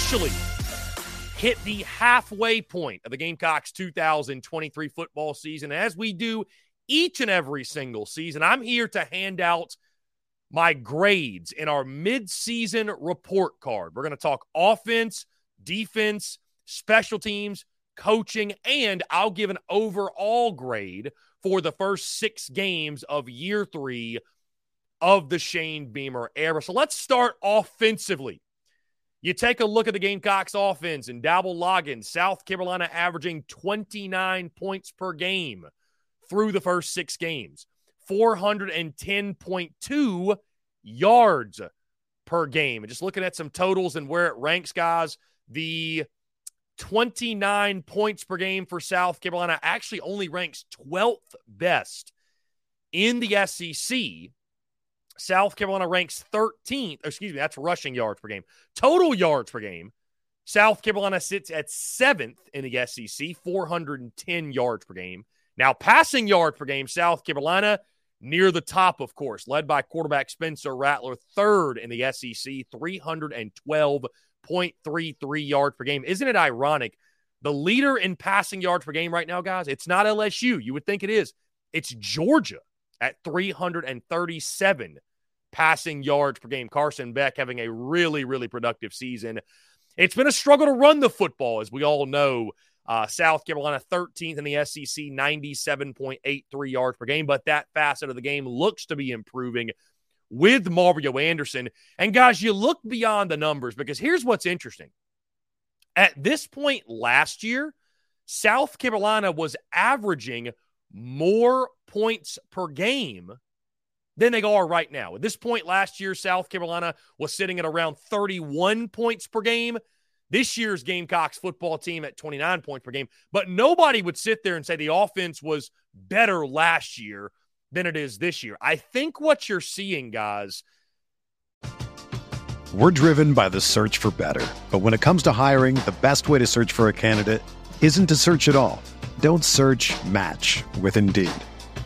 Officially hit the halfway point of the Gamecocks 2023 football season. As we do each and every single season, I'm here to hand out my grades in our midseason report card. We're going to talk offense, defense, special teams, coaching, and I'll give an overall grade for the first six games of year three of the Shane Beamer era. So let's start offensively. You take a look at the Gamecocks offense and Dowell Loggains, South Carolina averaging 29 points per game through the first six games, 410.2 yards per game. And just looking at some totals and where it ranks, guys, the 29 points per game for South Carolina actually only ranks 12th best in the SEC. South Carolina ranks 13th. Excuse me, that's rushing yards per game. Total yards per game. South Carolina sits at seventh in the SEC, 410 yards per game. Now, passing yards per game, South Carolina near the top, of course, led by quarterback Spencer Rattler, third in the SEC, 312.33 yards per game. Isn't it ironic? The leader in passing yards per game right now, guys, it's not LSU. You would think it is. It's Georgia at 337 passing yards per game. Carson Beck having a really, really productive season. It's been a struggle to run the football, as we all know. Uh, South Carolina 13th in the SEC, 97.83 yards per game. But that facet of the game looks to be improving with Mario Anderson. And guys, you look beyond the numbers because here's what's interesting. At this point last year, South Carolina was averaging more points per game than they are right now. At this point last year, South Carolina was sitting at around 31 points per game. This year's Gamecocks football team at 29 points per game. But nobody would sit there and say the offense was better last year than it is this year. I think what you're seeing, guys. We're driven by the search for better. But when it comes to hiring, the best way to search for a candidate isn't to search at all. Don't search match with Indeed.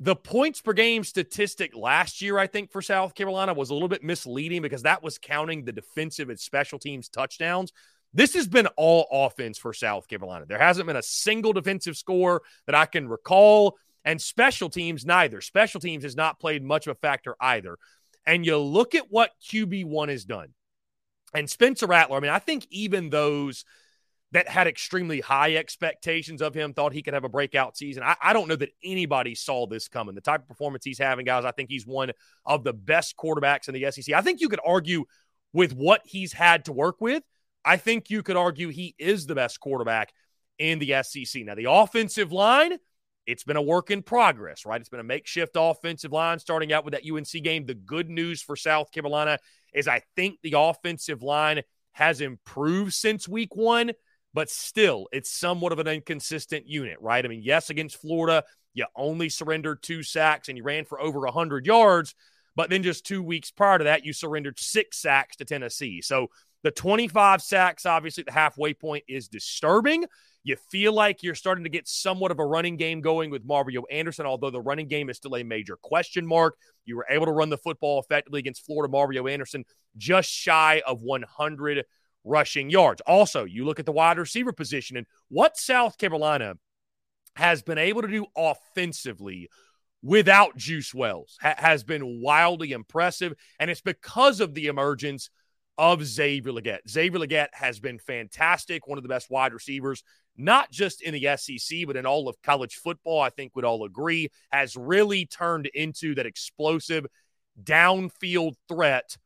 The points per game statistic last year, I think, for South Carolina was a little bit misleading because that was counting the defensive and special teams touchdowns. This has been all offense for South Carolina. There hasn't been a single defensive score that I can recall, and special teams neither. Special teams has not played much of a factor either. And you look at what QB1 has done. And Spencer Rattler, I mean, I think even those that had extremely high expectations of him, thought he could have a breakout season. I, I, don't know that anybody saw this coming. The type of performance he's having, guys, I think he's one of the best quarterbacks in the SEC. I think you could argue with what he's had to work with. I think you could argue he is the best quarterback in the SEC. Now, the offensive line, it's been a work in progress, right? It's been a makeshift offensive line starting out with that UNC game. The good news for South Carolina is I think the offensive line has improved since week one but still, it's somewhat of an inconsistent unit, right? I mean, yes, against Florida, you only surrendered two sacks and you ran for over 100 yards, but then just two weeks prior to that, you surrendered six sacks to Tennessee. So The 25 sacks, obviously, the halfway point is disturbing. You feel like you're starting to get somewhat of a running game going with Mario Anderson, although the running game is still a major question mark. You were able to run the football effectively against Florida. Mario Anderson just shy of 100 rushing yards. Also, you look at the wide receiver position and what South Carolina has been able to do offensively without Juice Wells ha- has been wildly impressive. And it's because of the emergence of Xavier Legette. Xavier Legette has been fantastic, one of the best wide receivers, not just in the SEC, but in all of college football. I think we'd all agree, has really turned into that explosive downfield threat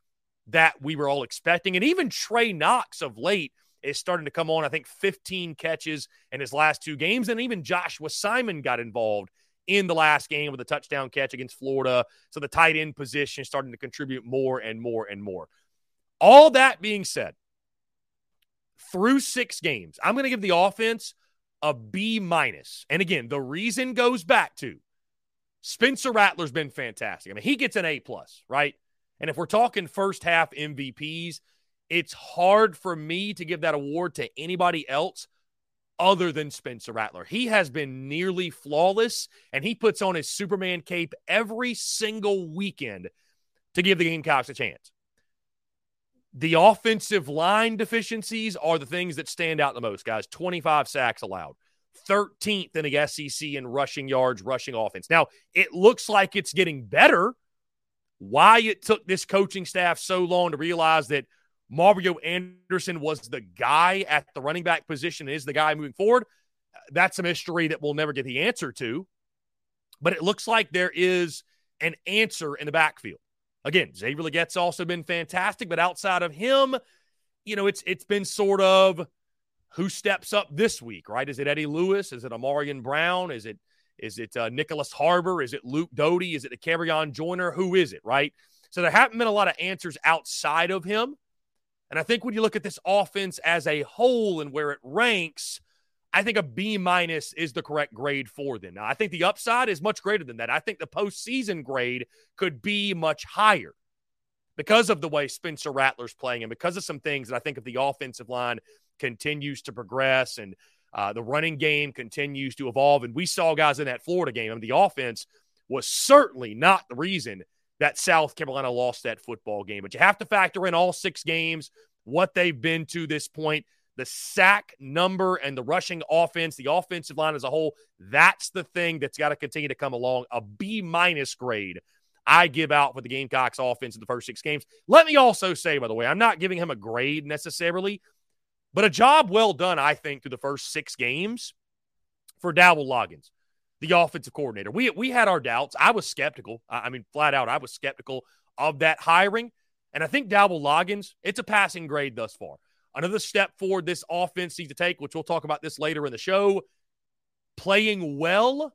that we were all expecting. And even Trey Knox of late is starting to come on. I think 15 catches in his last two games. And even Joshua Simon got involved in the last game with a touchdown catch against Florida. So the tight end position starting to contribute more and more and more. All that being said, through six games, I'm going to give the offense a B minus. And again, the reason goes back to Spencer Rattler's been fantastic. I mean, he gets an A plus, right? And if we're talking first half MVPs, it's hard for me to give that award to anybody else other than Spencer Rattler. He has been nearly flawless, and he puts on his Superman cape every single weekend to give the Gamecocks a chance. The offensive line deficiencies are the things that stand out the most, guys. 25 sacks allowed, 13th in the SEC in rushing yards, rushing offense. Now, it looks like it's getting better. Why it took this coaching staff so long to realize that Mario Anderson was the guy at the running back position, is the guy moving forward, that's a mystery that we'll never get the answer to. But it looks like there is an answer in the backfield. Again, Xavier Legette's also been fantastic, but outside of him, you know, it's it's been sort of who steps up this week, right? Is it Eddie Lewis? Is it Ahmarean Brown? Is it is it uh, Nyckoles Harbor? Is it Luke Doty? Is it Dakereon Joyner? Who is it, right? So there haven't been a lot of answers outside of him. And I think when you look at this offense as a whole and where it ranks, I think a B minus is the correct grade for them. Now, I think the upside is much greater than that. I think the postseason grade could be much higher because of the way Spencer Rattler's playing and because of some things that I think if the offensive line continues to progress and uh, the running game continues to evolve. And we saw guys in that Florida game. I mean, the offense was certainly not the reason that South Carolina lost that football game. But you have to factor in all six games, what they've been to this point the sack number and the rushing offense, the offensive line as a whole, that's the thing that's got to continue to come along. A B minus grade I give out for the Gamecocks offense in the first six games. Let me also say, by the way, I'm not giving him a grade necessarily, but a job well done, I think, through the first six games for Dowell Loggains, the offensive coordinator. We we had our doubts. I was skeptical. I mean, flat out, I was skeptical of that hiring. And I think Dowell Loggains, it's a passing grade thus far. Another step forward this offense needs to take, which we'll talk about this later in the show. Playing well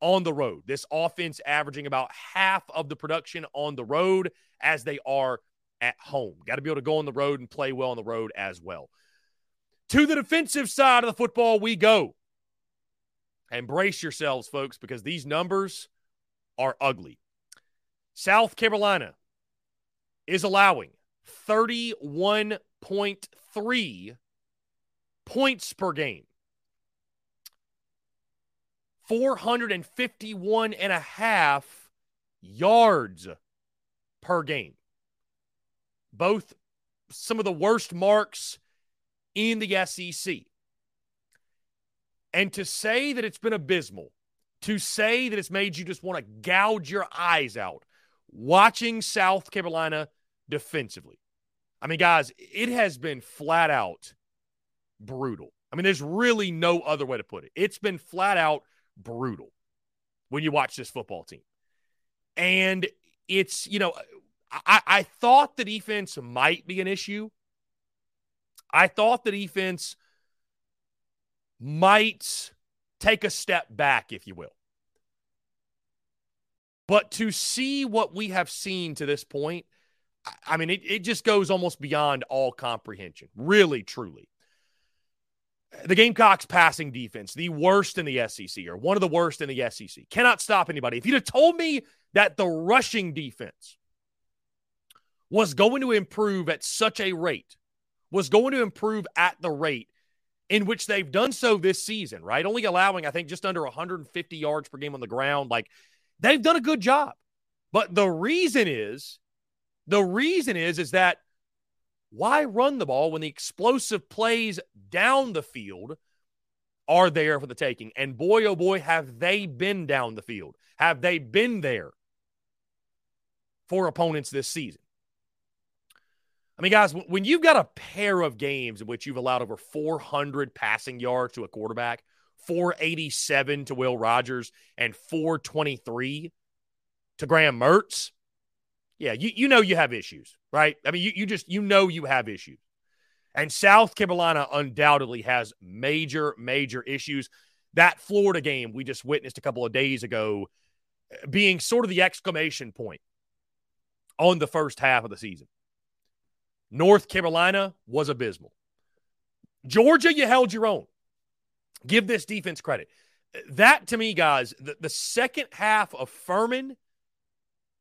on the road. This offense averaging about half of the production on the road as they are at home. Got to be able to go on the road and play well on the road as well. To the defensive side of the football, we go. Embrace yourselves, folks, because these numbers are ugly. South Carolina is allowing 31.3 points per game. 451 and a half yards per game. Both some of the worst marks in the SEC. And to say that it's been abysmal, to say that it's made you just want to gouge your eyes out watching South Carolina defensively. I mean, guys, it has been flat out brutal. I mean, there's really no other way to put it. It's been flat out brutal when you watch this football team. And it's, you know, I, I thought the defense might be an issue. I thought the defense might take a step back, if you will. But to see what we have seen to this point, I mean, it, it just goes almost beyond all comprehension, really, truly. The Gamecocks passing defense, the worst in the SEC, or one of the worst in the SEC, cannot stop anybody. If you'd have told me that the rushing defense was going to improve at such a rate was going to improve at the rate in which they've done so this season, right? Only allowing, I think, just under 150 yards per game on the ground. Like they've done a good job. But the reason is, the reason is, is that why run the ball when the explosive plays down the field are there for the taking? And boy, oh boy, have they been down the field. Have they been there for opponents this season? I mean, guys, when you've got a pair of games in which you've allowed over 400 passing yards to a quarterback, 487 to Will Rogers, and 423 to Graham Mertz, yeah, you, you know you have issues, right? I mean, you, you just, you know you have issues. And South Carolina undoubtedly has major, major issues. That Florida game we just witnessed a couple of days ago uh, being sort of the exclamation point on the first half of the season. North Carolina was abysmal. Georgia, you held your own. Give this defense credit. That to me, guys, the, the second half of Furman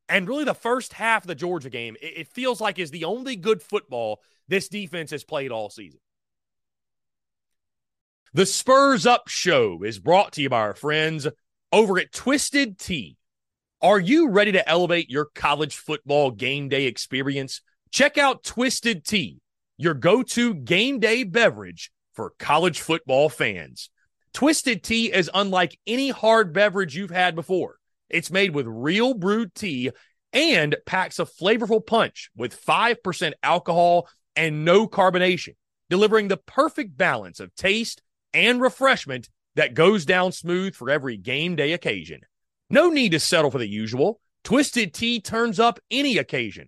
and really the first half of the Georgia game, it, it feels like is the only good football this defense has played all season. The Spurs Up Show is brought to you by our friends over at Twisted Tea. Are you ready to elevate your college football game day experience? Check out Twisted Tea, your go to game day beverage for college football fans. Twisted Tea is unlike any hard beverage you've had before. It's made with real brewed tea and packs a flavorful punch with 5% alcohol and no carbonation, delivering the perfect balance of taste and refreshment that goes down smooth for every game day occasion. No need to settle for the usual. Twisted Tea turns up any occasion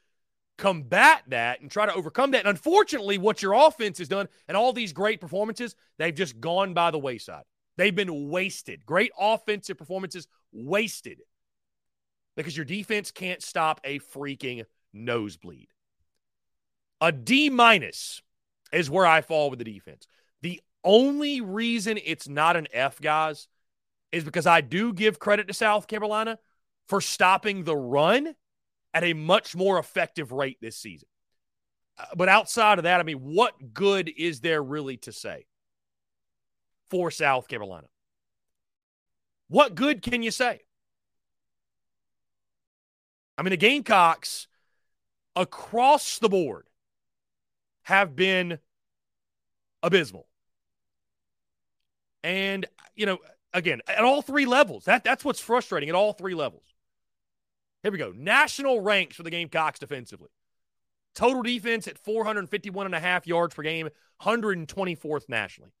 combat that and try to overcome that. And unfortunately, what your offense has done and all these great performances, they've just gone by the wayside. They've been wasted. Great offensive performances wasted because your defense can't stop a freaking nosebleed. A D minus is where I fall with the defense. The only reason it's not an F, guys, is because I do give credit to South Carolina for stopping the run at a much more effective rate this season. Uh, but outside of that, I mean, what good is there really to say for South Carolina? What good can you say? I mean, the Gamecocks across the board have been abysmal. And, you know, again, at all three levels, that, that's what's frustrating at all three levels. Here we go. National ranks for the Gamecocks defensively. Total defense at 451 and a half yards per game, 124th nationally.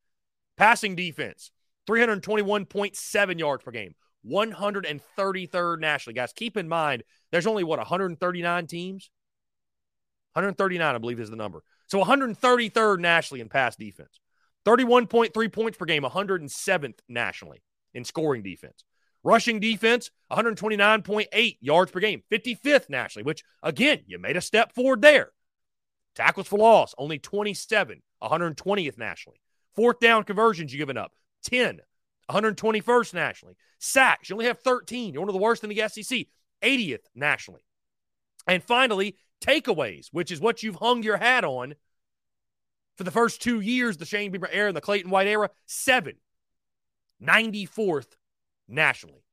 Passing defense, 321.7 yards per game, 133rd nationally. Guys, keep in mind, there's only what, 139 teams? 139, I believe, is the number. So 133rd nationally in pass defense. 31.3 points per game, 107th nationally in scoring defense. Rushing defense, 129.8 yards per game, 55th nationally, which again, you made a step forward there. Tackles for loss, only 27, 120th nationally. Fourth down conversions you given up, 10, 121st nationally. Sacks, you only have 13. You're one of the worst in the SEC, 80th nationally. And finally, takeaways, which is what you've hung your hat on for the first two years, the Shane Beamer era and the Clayton White era, seven, 94th nationally.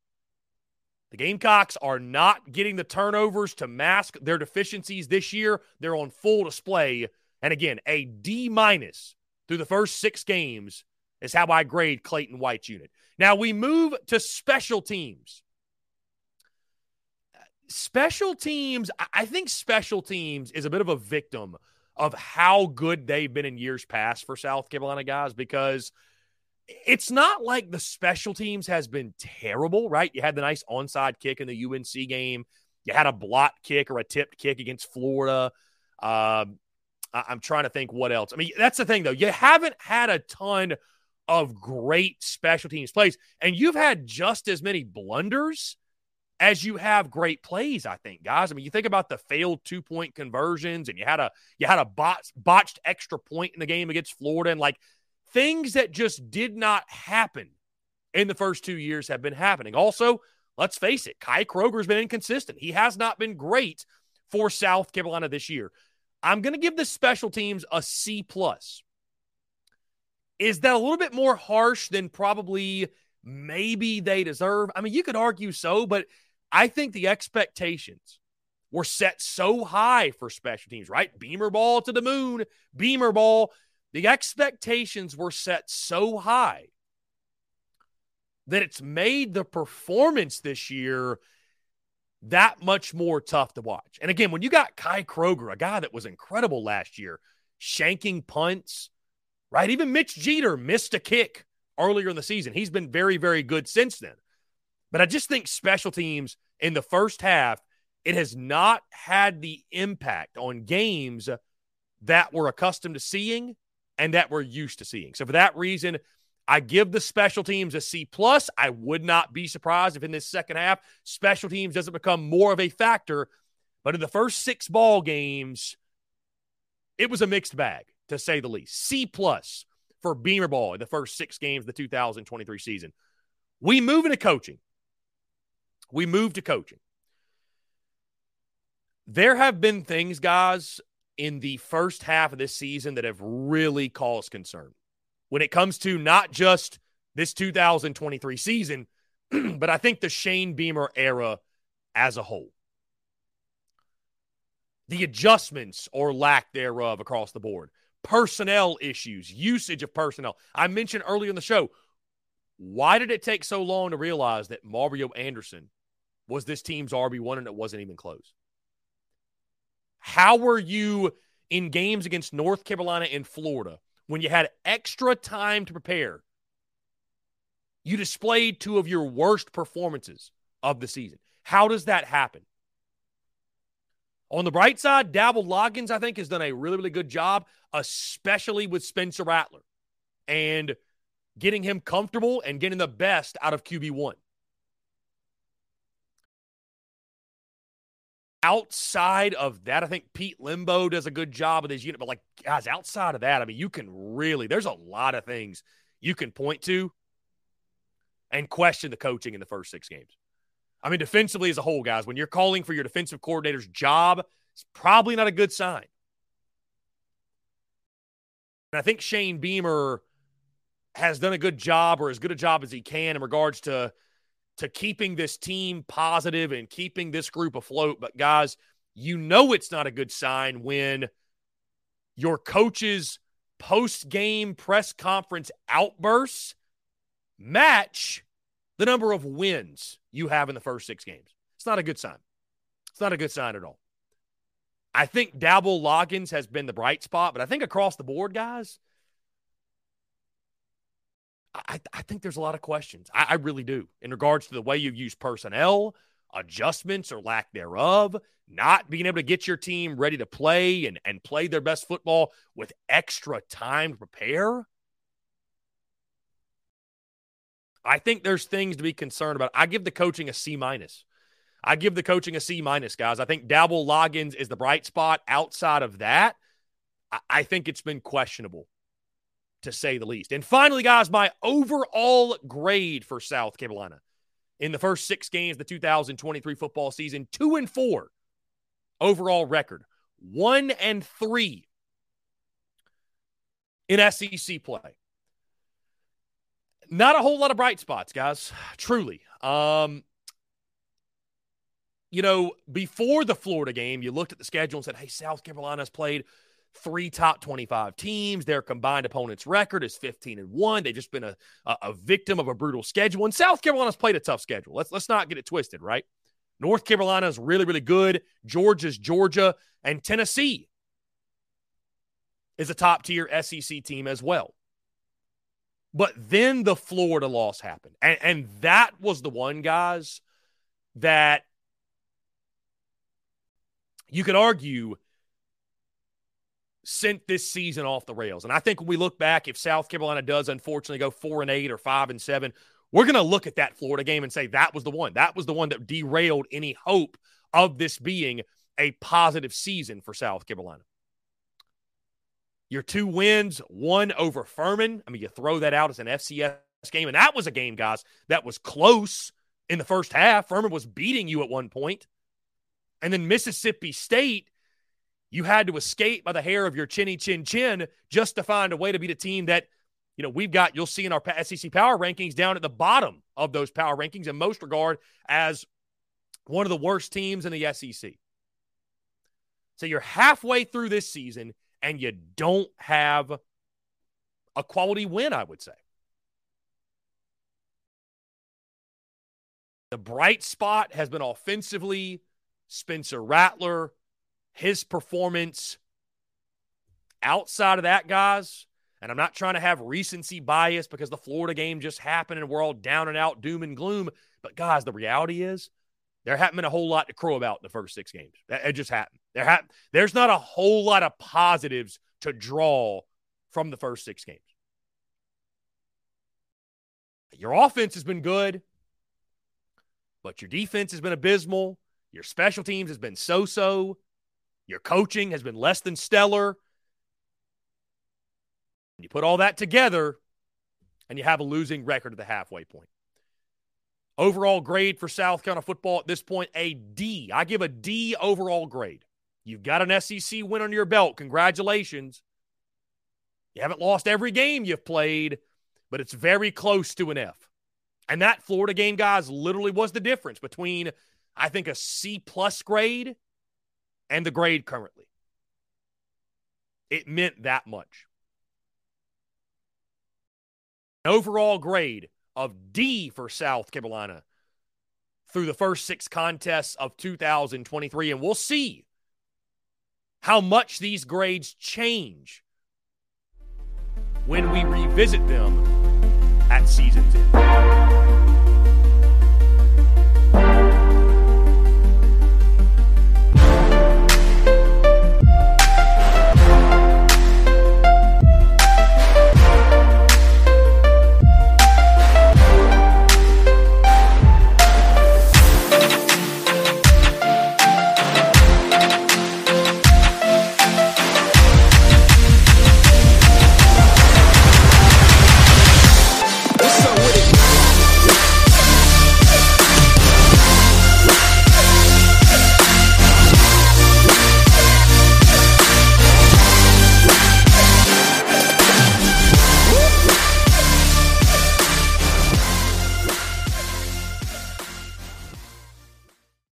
The Gamecocks are not getting the turnovers to mask their deficiencies this year. They're on full display. And again, a D minus through the first six games is how I grade Clayton White's unit. Now we move to special teams. Special teams, I think special teams is a bit of a victim of how good they've been in years past for South Carolina guys because – it's not like the special teams has been terrible, right? You had the nice onside kick in the UNC game. You had a blot kick or a tipped kick against Florida. Um, I- I'm trying to think what else. I mean, that's the thing, though. You haven't had a ton of great special teams plays, and you've had just as many blunders as you have great plays. I think, guys. I mean, you think about the failed two point conversions, and you had a you had a botched, botched extra point in the game against Florida, and like things that just did not happen in the first two years have been happening. Also, let's face it, Kai Kroeger's been inconsistent. He has not been great for South Carolina this year. I'm going to give the special teams a C plus. Is that a little bit more harsh than probably maybe they deserve? I mean, you could argue so, but I think the expectations were set so high for special teams, right? Beamer ball to the moon, Beamer ball the expectations were set so high that it's made the performance this year that much more tough to watch. And again, when you got Kai Kroeger, a guy that was incredible last year, shanking punts, right? Even Mitch Jeter missed a kick earlier in the season. He's been very, very good since then. But I just think special teams in the first half, it has not had the impact on games that we're accustomed to seeing and that we're used to seeing. So for that reason, I give the special teams a C plus. I would not be surprised if in this second half special teams doesn't become more of a factor. But in the first six ball games, it was a mixed bag to say the least. C plus for Beamer ball in the first six games of the 2023 season. We move into coaching. We move to coaching. There have been things, guys, in the first half of this season that have really caused concern when it comes to not just this 2023 season, but I think the Shane Beamer era as a whole. The adjustments or lack thereof across the board, personnel issues, usage of personnel. I mentioned earlier in the show, why did it take so long to realize that Mario Anderson was this team's RB1 and it wasn't even close? How were you in games against North Carolina and Florida when you had extra time to prepare? You displayed two of your worst performances of the season. How does that happen? On the bright side, Dowell Loggains, I think, has done a really, really good job, especially with Spencer Rattler and getting him comfortable and getting the best out of QB1. Outside of that, I think Pete Lembo does a good job with his unit. But like guys, outside of that, I mean, you can really there's a lot of things you can point to and question the coaching in the first six games. I mean, defensively as a whole, guys, when you're calling for your defensive coordinator's job, it's probably not a good sign. And I think Shane Beamer has done a good job or as good a job as he can in regards to to keeping this team positive and keeping this group afloat. But guys, you know it's not a good sign when your coach's post game press conference outbursts match the number of wins you have in the first six games. It's not a good sign. It's not a good sign at all. I think Dowell Loggains has been the bright spot, but I think across the board, guys, I, I think there's a lot of questions. I, I really do in regards to the way you use personnel, adjustments or lack thereof, not being able to get your team ready to play and, and play their best football with extra time to prepare. I think there's things to be concerned about. I give the coaching a C minus. I give the coaching a C minus, guys. I think Dowell Loggains is the bright spot. Outside of that, I, I think it's been questionable to say the least. And finally, guys, my overall grade for South Carolina in the first six games of the 2023 football season, two and four overall record, one and three in SEC play. Not a whole lot of bright spots, guys. Truly. Um, you know, before the Florida game, you looked at the schedule and said, hey, South Carolina's played three top 25 teams. Their combined opponent's record is 15 and 1. They've just been a, a, a, victim of a brutal schedule. And South Carolina's played a tough schedule. Let's let's not get it twisted, right? North Carolina is really, really good. Georgia's Georgia, and Tennessee is a top tier SEC team as well. But then the Florida loss happened. And, and that was the one, guys, that you could argue sent this season off the rails. And I think when we look back, if South Carolina does unfortunately go four and eight or five and seven, we're going to look at that Florida game and say that was the one. That was the one that derailed any hope of this being a positive season for South Carolina. Your two wins, one over Furman. I mean, you throw that out as an FCS game, and that was a game, guys, that was close in the first half. Furman was beating you at one point. And then Mississippi State you had to escape by the hair of your chinny chin chin just to find a way to beat a team that, you know, we've got, you'll see in our SEC power rankings down at the bottom of those power rankings in most regard as one of the worst teams in the SEC. So you're halfway through this season and you don't have a quality win, I would say. The bright spot has been offensively. Spencer Rattler his performance outside of that, guys, and I'm not trying to have recency bias because the Florida game just happened and we're all down and out, doom and gloom. But, guys, the reality is there hasn't been a whole lot to crow about in the first six games. It just happened. There ha- there's not a whole lot of positives to draw from the first six games. Your offense has been good, but your defense has been abysmal. Your special teams has been so so. Your coaching has been less than stellar. You put all that together, and you have a losing record at the halfway point. Overall grade for South Carolina football at this point, a D. I give a D overall grade. You've got an SEC win on your belt. Congratulations. You haven't lost every game you've played, but it's very close to an F. And that Florida game, guys, literally was the difference between, I think, a C plus grade and the grade currently. It meant that much. An Overall grade of D for South Carolina through the first six contests of 2023. And we'll see how much these grades change when we revisit them at season's end.